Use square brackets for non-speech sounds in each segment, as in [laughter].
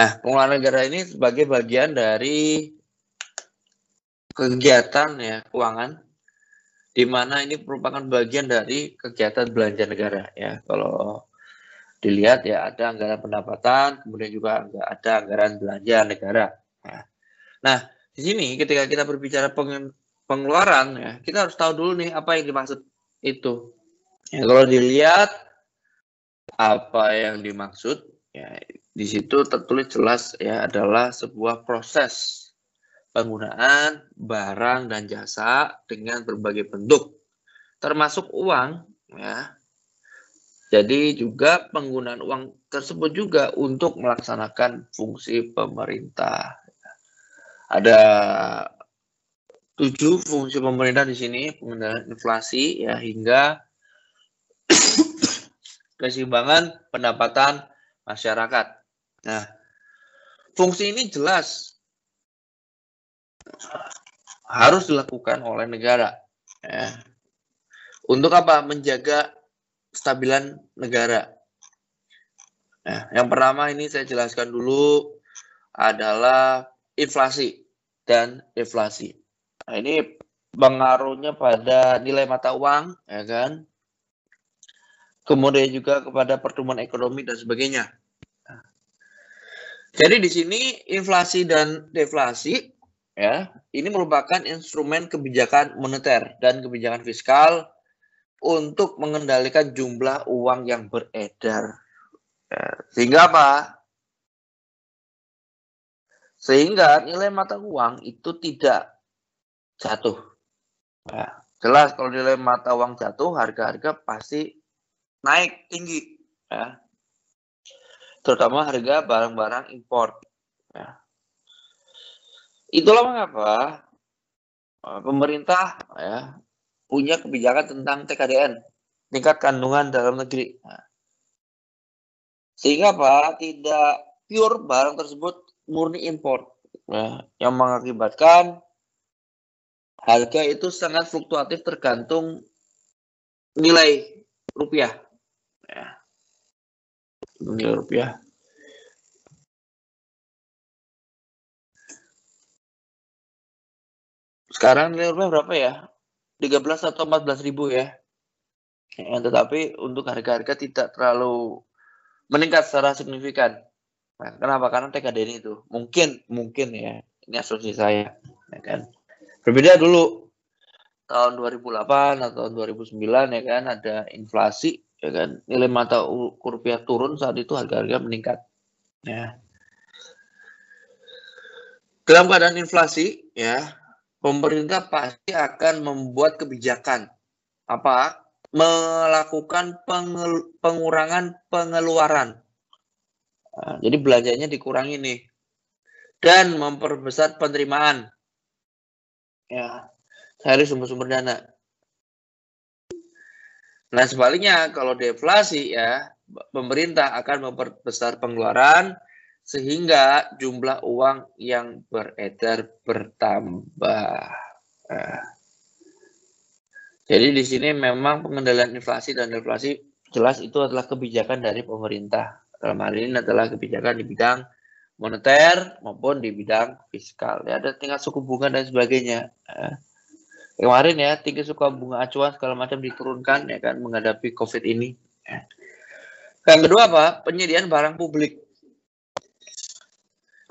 Nah, pengeluaran negara ini sebagai bagian dari kegiatan ya keuangan di mana ini merupakan bagian dari kegiatan belanja negara ya. Kalau dilihat ya ada anggaran pendapatan, kemudian juga ada anggaran belanja negara. Nah, nah di sini ketika kita berbicara pengeluaran ya, kita harus tahu dulu nih apa yang dimaksud itu. Ya, kalau dilihat apa yang dimaksud ya di situ tertulis jelas ya adalah sebuah proses penggunaan barang dan jasa dengan berbagai bentuk termasuk uang ya jadi juga penggunaan uang tersebut juga untuk melaksanakan fungsi pemerintah ada tujuh fungsi pemerintah di sini pengendalian inflasi ya hingga [coughs] keseimbangan pendapatan masyarakat. Nah, fungsi ini jelas harus dilakukan oleh negara. Ya. Untuk apa? Menjaga stabilan negara. Nah, yang pertama ini saya jelaskan dulu adalah inflasi dan deflasi. Nah, ini pengaruhnya pada nilai mata uang, ya kan? Kemudian juga kepada pertumbuhan ekonomi dan sebagainya. Jadi di sini inflasi dan deflasi ya ini merupakan instrumen kebijakan moneter dan kebijakan fiskal untuk mengendalikan jumlah uang yang beredar. Ya, sehingga apa? Sehingga nilai mata uang itu tidak jatuh. Ya, jelas kalau nilai mata uang jatuh harga-harga pasti naik tinggi. Ya terutama harga barang-barang impor ya Itulah mengapa eh, pemerintah ya, punya kebijakan tentang TKDN, tingkat kandungan dalam negeri. Nah, sehingga apa? Tidak pure barang tersebut murni impor, ya, yang mengakibatkan harga itu sangat fluktuatif tergantung nilai rupiah. Nilai rupiah. Sekarang nilai rupiah berapa ya? 13 atau 14 ribu ya. ya tetapi untuk harga-harga tidak terlalu meningkat secara signifikan. Nah, kenapa? Karena TKDN itu mungkin mungkin ya ini asumsi saya, ya kan. Berbeda dulu tahun 2008 atau 2009 ya kan ada inflasi ya kan nilai mata rupiah turun saat itu harga-harga meningkat. Ya. Dalam keadaan inflasi ya pemerintah pasti akan membuat kebijakan apa melakukan pengel, pengurangan pengeluaran. Nah, jadi belanjanya dikurangi nih dan memperbesar penerimaan. Ya, dari sumber-sumber dana. Nah sebaliknya kalau deflasi ya pemerintah akan memperbesar pengeluaran sehingga jumlah uang yang beredar bertambah. Nah, jadi di sini memang pengendalian inflasi dan deflasi jelas itu adalah kebijakan dari pemerintah. Dalam hal ini adalah kebijakan di bidang moneter maupun di bidang fiskal. Ya, ada tingkat suku bunga dan sebagainya. Nah, kemarin ya tingkat suku bunga acuan segala macam diturunkan ya kan menghadapi COVID ini. Ya. Yang kedua apa? Penyediaan barang publik.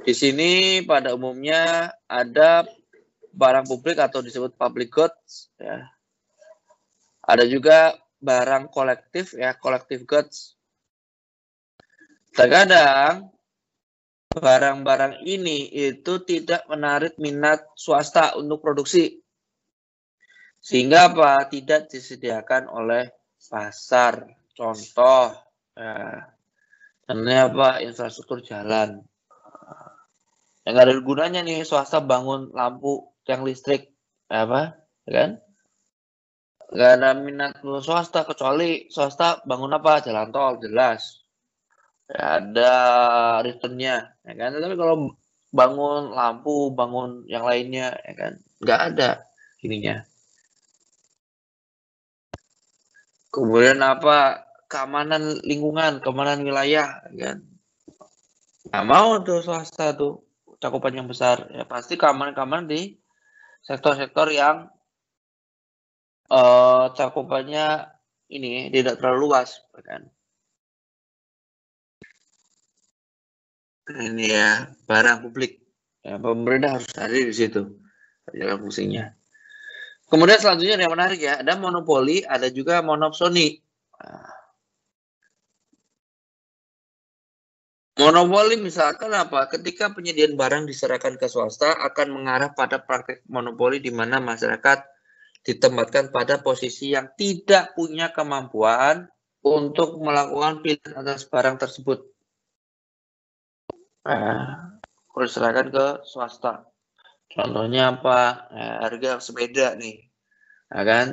Di sini pada umumnya ada barang publik atau disebut public goods ya. Ada juga barang kolektif ya, collective goods. Terkadang barang-barang ini itu tidak menarik minat swasta untuk produksi. Sehingga apa? Tidak disediakan oleh pasar. Contoh, ya, apa? Infrastruktur jalan. Yang gak ada gunanya nih swasta bangun lampu yang listrik. Apa? Ya kan? Gak ada minat swasta kecuali swasta bangun apa? Jalan tol jelas. Ya, ada returnnya ya kan? Tapi kalau bangun lampu bangun yang lainnya ya kan? Nggak ada ininya kemudian apa keamanan lingkungan keamanan wilayah ya kan Nggak mau tuh swasta tuh cakupan yang besar. Ya pasti keamanan-keamanan di sektor-sektor yang uh, cakupannya ini tidak terlalu luas, kan? Ini ya barang publik. Ya, pemerintah harus hadir di situ. Jalan fungsinya. Kemudian selanjutnya yang menarik ya, ada monopoli, ada juga monopsoni. Monopoli misalkan apa? Ketika penyediaan barang diserahkan ke swasta akan mengarah pada praktek monopoli di mana masyarakat ditempatkan pada posisi yang tidak punya kemampuan untuk melakukan pilihan atas barang tersebut. Nah, diserahkan ke swasta. Contohnya apa? Nah, harga sepeda nih. Nah, kan?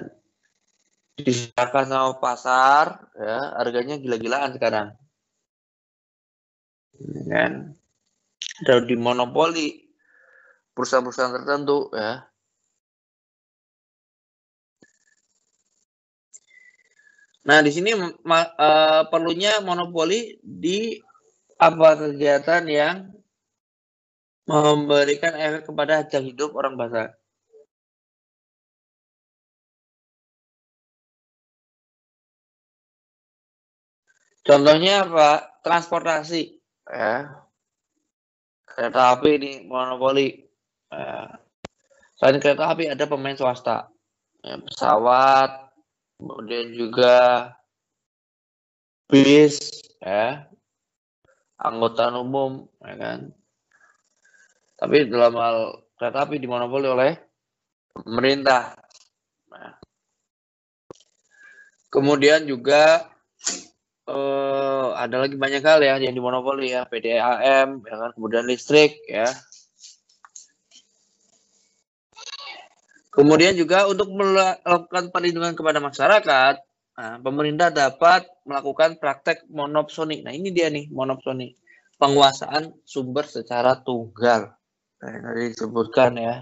Diserahkan sama pasar, ya, harganya gila-gilaan sekarang kan dan di monopoli perusahaan-perusahaan tertentu ya Nah, di sini uh, perlunya monopoli di apa kegiatan yang memberikan efek kepada hajat hidup orang bahasa. Contohnya apa? Transportasi ya kereta api ini monopoli ya. selain kereta api ada pemain swasta ya, pesawat kemudian juga bis ya anggota umum ya kan tapi dalam hal kereta api dimonopoli oleh pemerintah. Nah. kemudian juga uh, ada lagi banyak hal ya yang dimonopoli ya. PDAM ya kan? Kemudian listrik ya. Kemudian juga untuk melakukan perlindungan kepada masyarakat nah, pemerintah dapat melakukan praktek monopsoni. Nah ini dia nih monopsoni. Penguasaan sumber secara tunggal nah, tadi disebutkan ya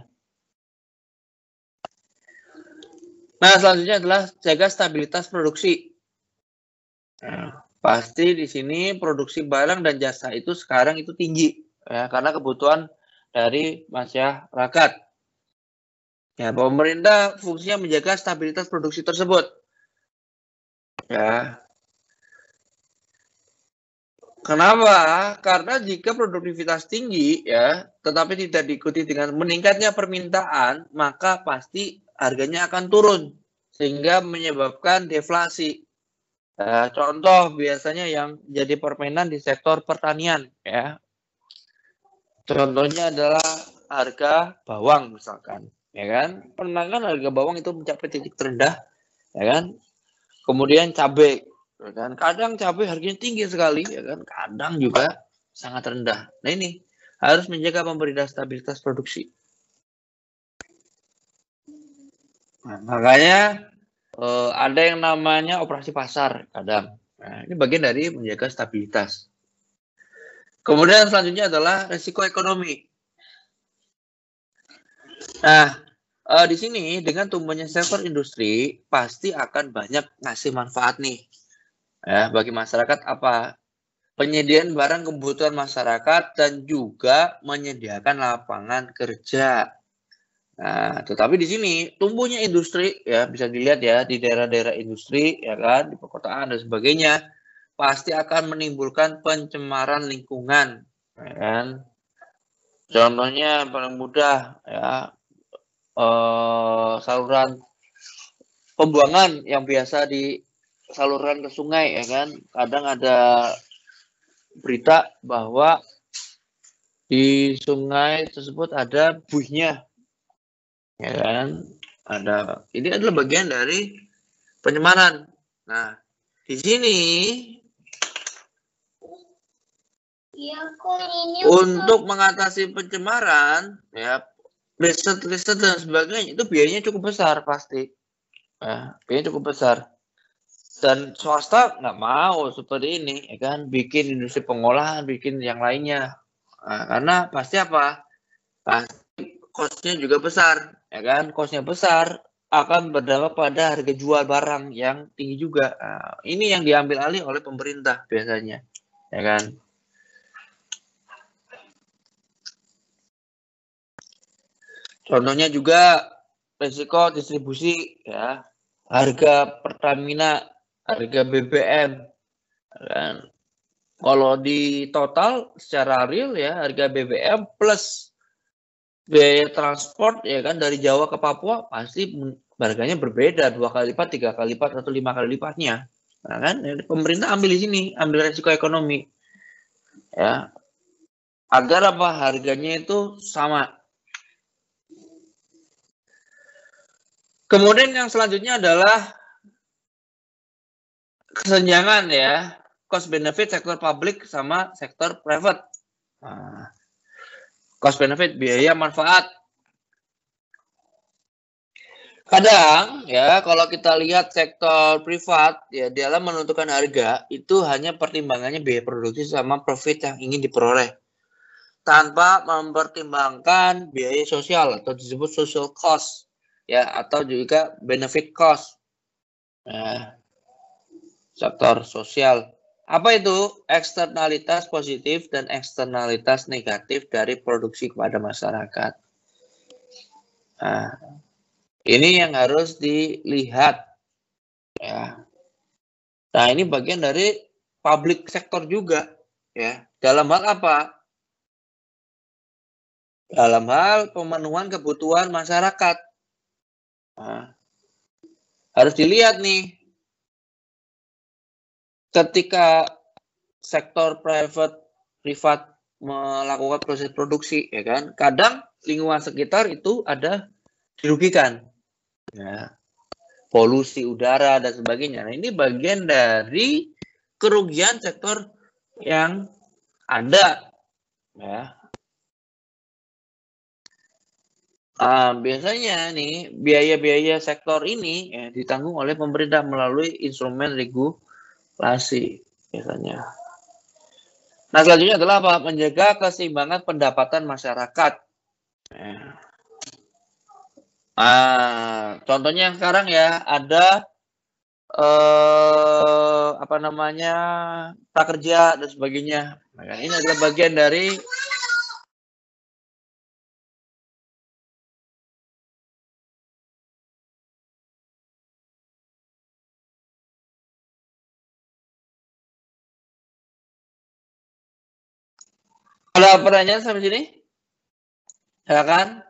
Nah, selanjutnya adalah jaga stabilitas produksi. Nah, pasti di sini produksi barang dan jasa itu sekarang itu tinggi ya karena kebutuhan dari masyarakat. Ya, pemerintah fungsinya menjaga stabilitas produksi tersebut. Ya. Kenapa? Karena jika produktivitas tinggi ya, tetapi tidak diikuti dengan meningkatnya permintaan, maka pasti harganya akan turun sehingga menyebabkan deflasi. Uh, contoh biasanya yang jadi permainan di sektor pertanian ya. Contohnya adalah harga bawang misalkan, ya kan? Pernah kan harga bawang itu mencapai titik terendah, ya kan? Kemudian cabai, kan? Kadang cabai harganya tinggi sekali, ya kan? Kadang juga sangat rendah. Nah ini harus menjaga pemerintah stabilitas produksi. Nah, makanya uh, ada yang namanya operasi pasar kadang. Nah, ini bagian dari menjaga stabilitas. Kemudian selanjutnya adalah resiko ekonomi. Nah, uh, di sini dengan tumbuhnya sektor industri pasti akan banyak ngasih manfaat nih. Ya, bagi masyarakat apa? Penyediaan barang kebutuhan masyarakat dan juga menyediakan lapangan kerja. Nah, tetapi di sini tumbuhnya industri ya bisa dilihat ya di daerah-daerah industri ya kan di perkotaan dan sebagainya pasti akan menimbulkan pencemaran lingkungan ya kan. Contohnya paling mudah ya eh, saluran pembuangan yang biasa di saluran ke sungai ya kan. Kadang ada berita bahwa di sungai tersebut ada buihnya ya kan? Ada ini adalah bagian dari penyemaran nah di sini ya, untuk mengatasi pencemaran ya riset-riset dan sebagainya itu biayanya cukup besar pasti. Ya, biayanya cukup besar dan swasta nggak mau seperti ini ya kan? Bikin industri pengolahan bikin yang lainnya. Nah, karena pasti apa? Pasti costnya juga besar ya kan? Costnya besar akan berdampak pada harga jual barang yang tinggi juga. Nah, ini yang diambil alih oleh pemerintah biasanya ya kan? Contohnya juga risiko distribusi ya. Harga Pertamina harga BBM kan. Kalau di total secara real ya harga BBM plus biaya transport ya kan dari Jawa ke Papua pasti harganya berbeda dua kali lipat, tiga kali lipat atau lima kali lipatnya. Nah, kan pemerintah ambil di sini, ambil resiko ekonomi. Ya. Agar apa harganya itu sama. Kemudian yang selanjutnya adalah kesenjangan ya, cost benefit sektor publik sama sektor private. Nah, cost benefit biaya manfaat Kadang ya kalau kita lihat sektor privat ya dalam menentukan harga itu hanya pertimbangannya biaya produksi sama profit yang ingin diperoleh tanpa mempertimbangkan biaya sosial atau disebut social cost ya atau juga benefit cost. Nah, sektor sosial. Apa itu eksternalitas positif dan eksternalitas negatif dari produksi kepada masyarakat? Nah, ini yang harus dilihat. Ya. Nah, ini bagian dari public sektor juga. Ya. Dalam hal apa? Dalam hal pemenuhan kebutuhan masyarakat. Nah, harus dilihat nih. Ketika sektor private privat melakukan proses produksi ya kan kadang lingkungan sekitar itu ada dirugikan ya, polusi udara dan sebagainya. Nah, ini bagian dari kerugian sektor yang ada. Ya. Uh, biasanya nih biaya-biaya sektor ini ya, ditanggung oleh pemerintah melalui instrumen regulasi biasanya. Nah selanjutnya adalah apa? Menjaga keseimbangan pendapatan masyarakat. Ya. Ah, contohnya yang sekarang ya ada eh, apa namanya prakerja dan sebagainya. Nah, ini adalah bagian dari Ada pertanyaan sampai sini? Silakan.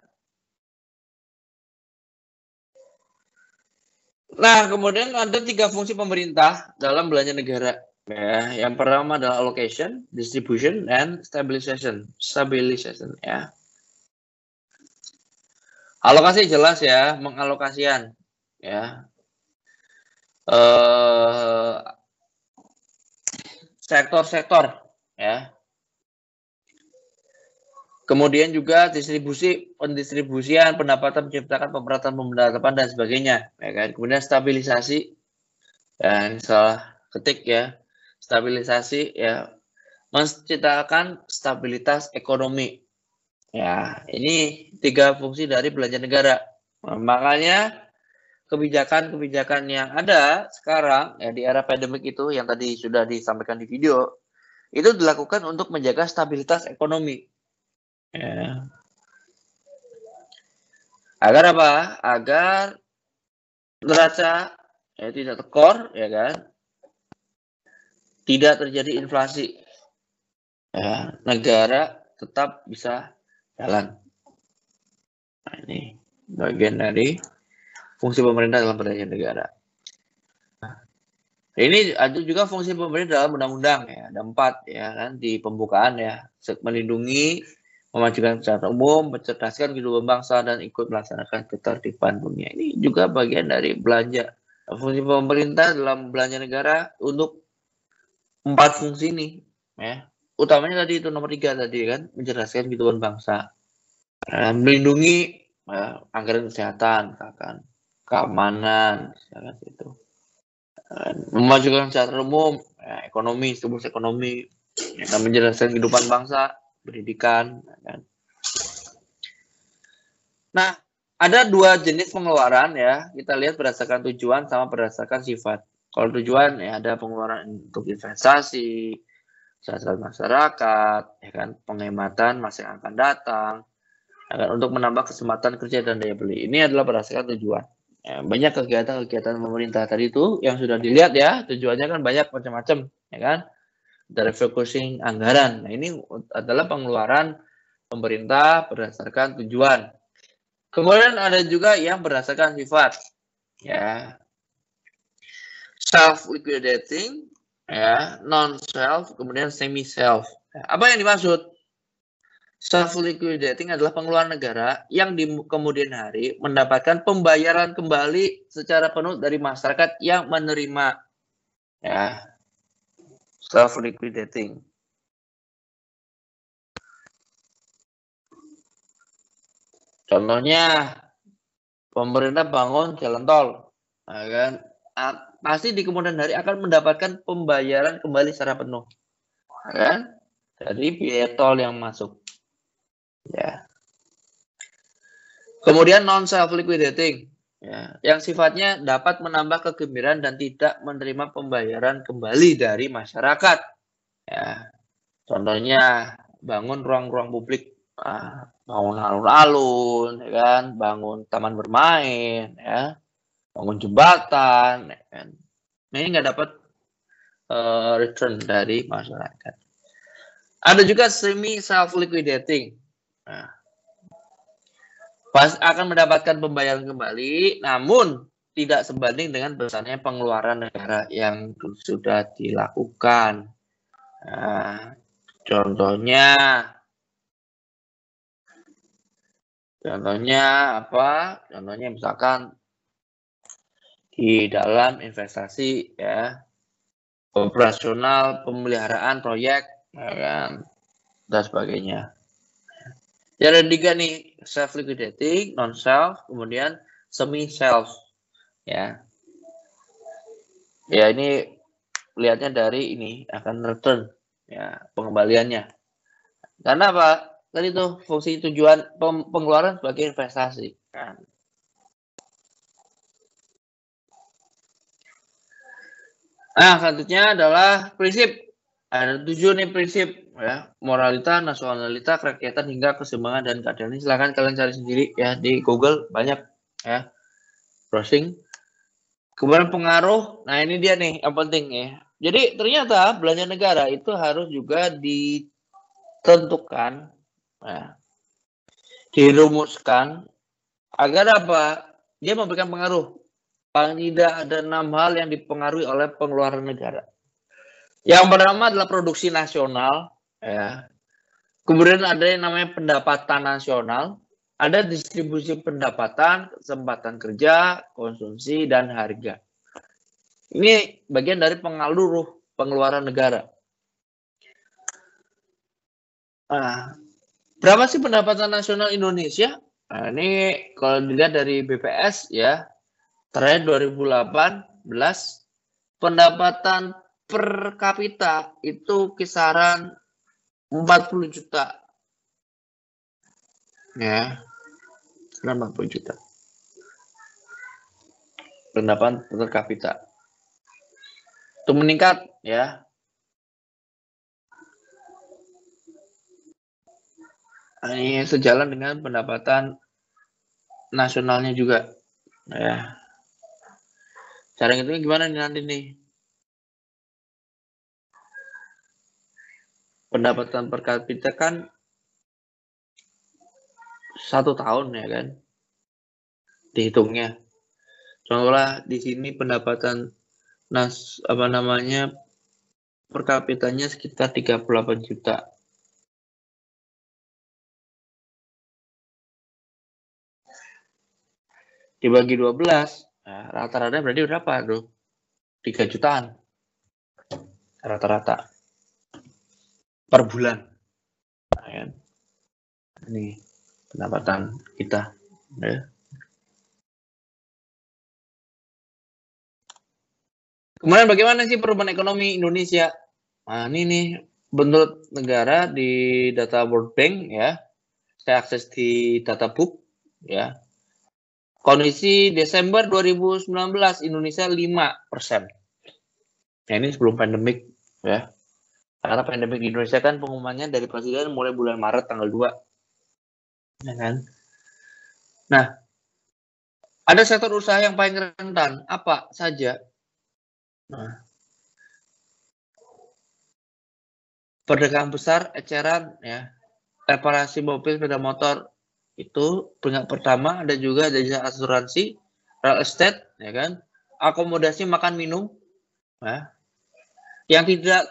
Nah, kemudian ada tiga fungsi pemerintah dalam belanja negara. Ya, yang pertama adalah allocation, distribution, and stabilization. Stabilization, ya. Alokasi jelas ya, mengalokasian, ya. Eh, sektor-sektor, ya. Kemudian juga distribusi, pendistribusian, pendapatan menciptakan pemerataan pemerataan dan sebagainya. Ya kan? Kemudian stabilisasi dan salah ketik ya, stabilisasi ya menciptakan stabilitas ekonomi. Ya, ini tiga fungsi dari belanja negara. Nah, makanya kebijakan-kebijakan yang ada sekarang ya di era pandemik itu yang tadi sudah disampaikan di video itu dilakukan untuk menjaga stabilitas ekonomi Ya. Agar apa? Agar neraca ya tidak tekor, ya kan? Tidak terjadi inflasi. Ya, negara tetap bisa jalan. Nah, ini bagian dari fungsi pemerintah dalam berdaya negara. Nah, ini ada juga fungsi pemerintah dalam undang-undang ya, ada empat ya kan di pembukaan ya, melindungi memajukan secara umum, mencerdaskan kehidupan bangsa, dan ikut melaksanakan ketertiban dunia. Ini juga bagian dari belanja. Fungsi pemerintah dalam belanja negara untuk empat fungsi ini. Ya. Utamanya tadi itu nomor tiga tadi kan, mencerdaskan kehidupan bangsa. melindungi ya, anggaran kesehatan, kan, keamanan, ya, itu. memajukan secara umum, ya, ekonomi, stimulus ekonomi, ya, menjelaskan kehidupan bangsa, pendidikan. Ya kan. Nah, ada dua jenis pengeluaran ya. Kita lihat berdasarkan tujuan sama berdasarkan sifat. Kalau tujuan ya ada pengeluaran untuk investasi, sosial masyarakat, ya kan, penghematan masa yang akan datang, akan untuk menambah kesempatan kerja dan daya beli. Ini adalah berdasarkan tujuan. Ya, banyak kegiatan-kegiatan pemerintah tadi itu yang sudah dilihat ya, tujuannya kan banyak macam-macam, ya kan? Dari focusing anggaran. Nah, ini adalah pengeluaran pemerintah berdasarkan tujuan. Kemudian ada juga yang berdasarkan sifat. Ya. Self liquidating, ya, non self, kemudian semi self. Apa yang dimaksud? Self liquidating adalah pengeluaran negara yang di kemudian hari mendapatkan pembayaran kembali secara penuh dari masyarakat yang menerima ya self liquidating. Contohnya pemerintah bangun jalan tol, nah, kan? pasti di kemudian hari akan mendapatkan pembayaran kembali secara penuh, nah, kan? Dari biaya tol yang masuk. Ya. Kemudian non self liquidating ya, yang sifatnya dapat menambah kegembiraan dan tidak menerima pembayaran kembali dari masyarakat. Ya. Contohnya bangun ruang-ruang publik, ah, bangun alun-alun, ya kan, bangun taman bermain, ya, bangun jembatan, ya kan. Nah, ini nggak dapat uh, return dari masyarakat. Ada juga semi self liquidating Nah, pas akan mendapatkan pembayaran kembali, namun tidak sebanding dengan besarnya pengeluaran negara yang sudah dilakukan. Nah, contohnya, contohnya apa? Contohnya misalkan di dalam investasi ya operasional pemeliharaan proyek ya kan, dan sebagainya. Ya ada tiga nih, self liquidating, non self, kemudian semi self. Ya. Ya ini lihatnya dari ini akan return ya pengembaliannya. Karena apa? Tadi tuh fungsi tujuan pengeluaran sebagai investasi kan. Nah, selanjutnya adalah prinsip ada tujuh nih prinsip ya moralita, nasionalita, kerakyatan hingga keseimbangan dan keadilan. Ini silahkan kalian cari sendiri ya di Google banyak ya browsing. Kemudian pengaruh, nah ini dia nih yang penting ya. Jadi ternyata belanja negara itu harus juga ditentukan, ya, dirumuskan agar apa? Dia memberikan pengaruh. Paling tidak ada enam hal yang dipengaruhi oleh pengeluaran negara. Yang pertama adalah produksi nasional, ya. Kemudian ada yang namanya pendapatan nasional, ada distribusi pendapatan, kesempatan kerja, konsumsi, dan harga. Ini bagian dari pengaruh pengeluaran negara. Nah, berapa sih pendapatan nasional Indonesia? Nah, ini kalau dilihat dari BPS ya, terakhir 2018 pendapatan per kapita itu kisaran 40 juta. Ya. 40 juta. Pendapatan per kapita. Itu meningkat ya. Ini sejalan dengan pendapatan nasionalnya juga. Ya. Cara itu gimana nih nanti nih? Pendapatan per kapita kan satu tahun ya kan dihitungnya. Contohnya di sini pendapatan nas apa namanya per kapitanya sekitar 38 juta. Dibagi 12 nah, rata-rata berarti berapa tuh? 3 jutaan. Rata-rata per bulan. Nah, ya. Ini pendapatan kita. Ya. Kemudian bagaimana sih perubahan ekonomi Indonesia? Nah, ini nih bentuk negara di data World Bank ya. Saya akses di data book ya. Kondisi Desember 2019 Indonesia 5 persen. Nah, ini sebelum pandemik ya. Karena pandemi di Indonesia kan pengumumannya dari presiden mulai bulan Maret tanggal 2. ya kan? Nah, ada sektor usaha yang paling rentan, apa saja? Nah, perdagangan besar, eceran, ya, reparasi mobil, sepeda motor, itu peringkat pertama ada juga jasa asuransi, real estate, ya kan, akomodasi makan minum, ya. yang tidak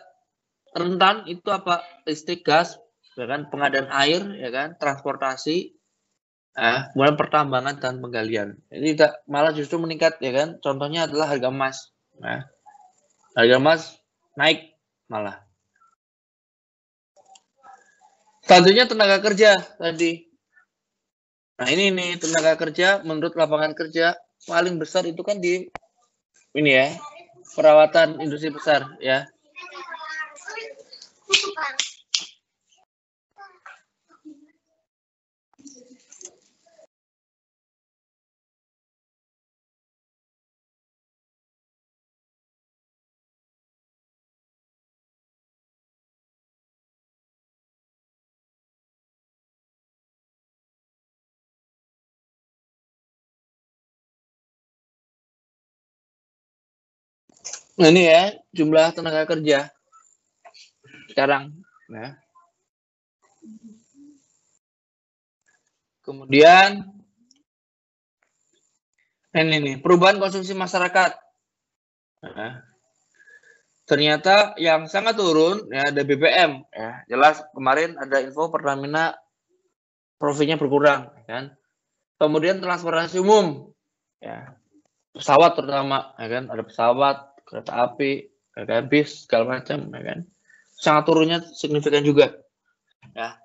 rentan itu apa listrik, gas, ya kan, pengadaan air, ya kan, transportasi, ya, kemudian pertambangan dan penggalian. Ini tidak malah justru meningkat, ya kan. Contohnya adalah harga emas, ya. harga emas naik malah. Tentunya tenaga kerja tadi. Nah ini nih tenaga kerja menurut lapangan kerja paling besar itu kan di ini ya perawatan industri besar ya. Nah, ini ya jumlah tenaga kerja sekarang. Ya. Kemudian ini nih perubahan konsumsi masyarakat. Nah, ternyata yang sangat turun ya ada BBM ya jelas kemarin ada info Pertamina profitnya berkurang kan. Kemudian transportasi umum ya pesawat terutama ya kan ada pesawat kereta api, kereta bis, segala macam, ya kan. Sangat turunnya signifikan juga. Ya.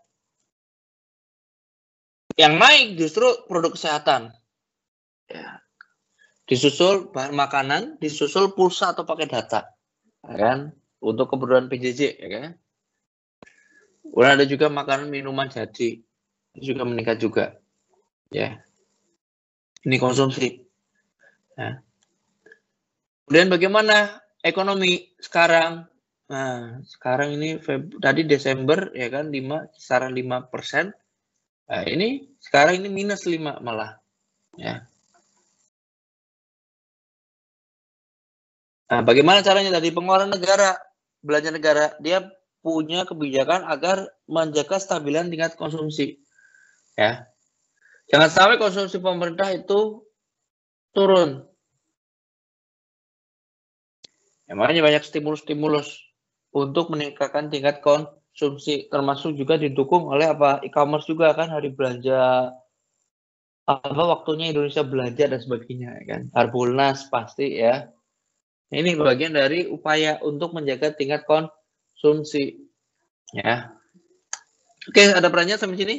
Yang naik justru produk kesehatan. Ya. Disusul bahan makanan, disusul pulsa atau pakai data. Ya kan? Untuk kebutuhan PJJ, ya kan. Kemudian ada juga makanan minuman jadi. Juga meningkat juga. Ya. Ini konsumsi. Ya. Kemudian bagaimana ekonomi sekarang? Nah, sekarang ini Feb tadi Desember ya kan 5 kisaran 5 persen. Nah, ini sekarang ini minus 5 malah. Ya. Nah, bagaimana caranya dari pengeluaran negara, belanja negara, dia punya kebijakan agar menjaga stabilan tingkat konsumsi. Ya. Jangan sampai konsumsi pemerintah itu turun. Ya, makanya banyak stimulus-stimulus untuk meningkatkan tingkat konsumsi termasuk juga didukung oleh apa e-commerce juga kan hari belanja apa waktunya Indonesia belanja dan sebagainya ya kan. Harbolnas pasti ya. Ini bagian dari upaya untuk menjaga tingkat konsumsi ya. Oke ada perannya sampai sini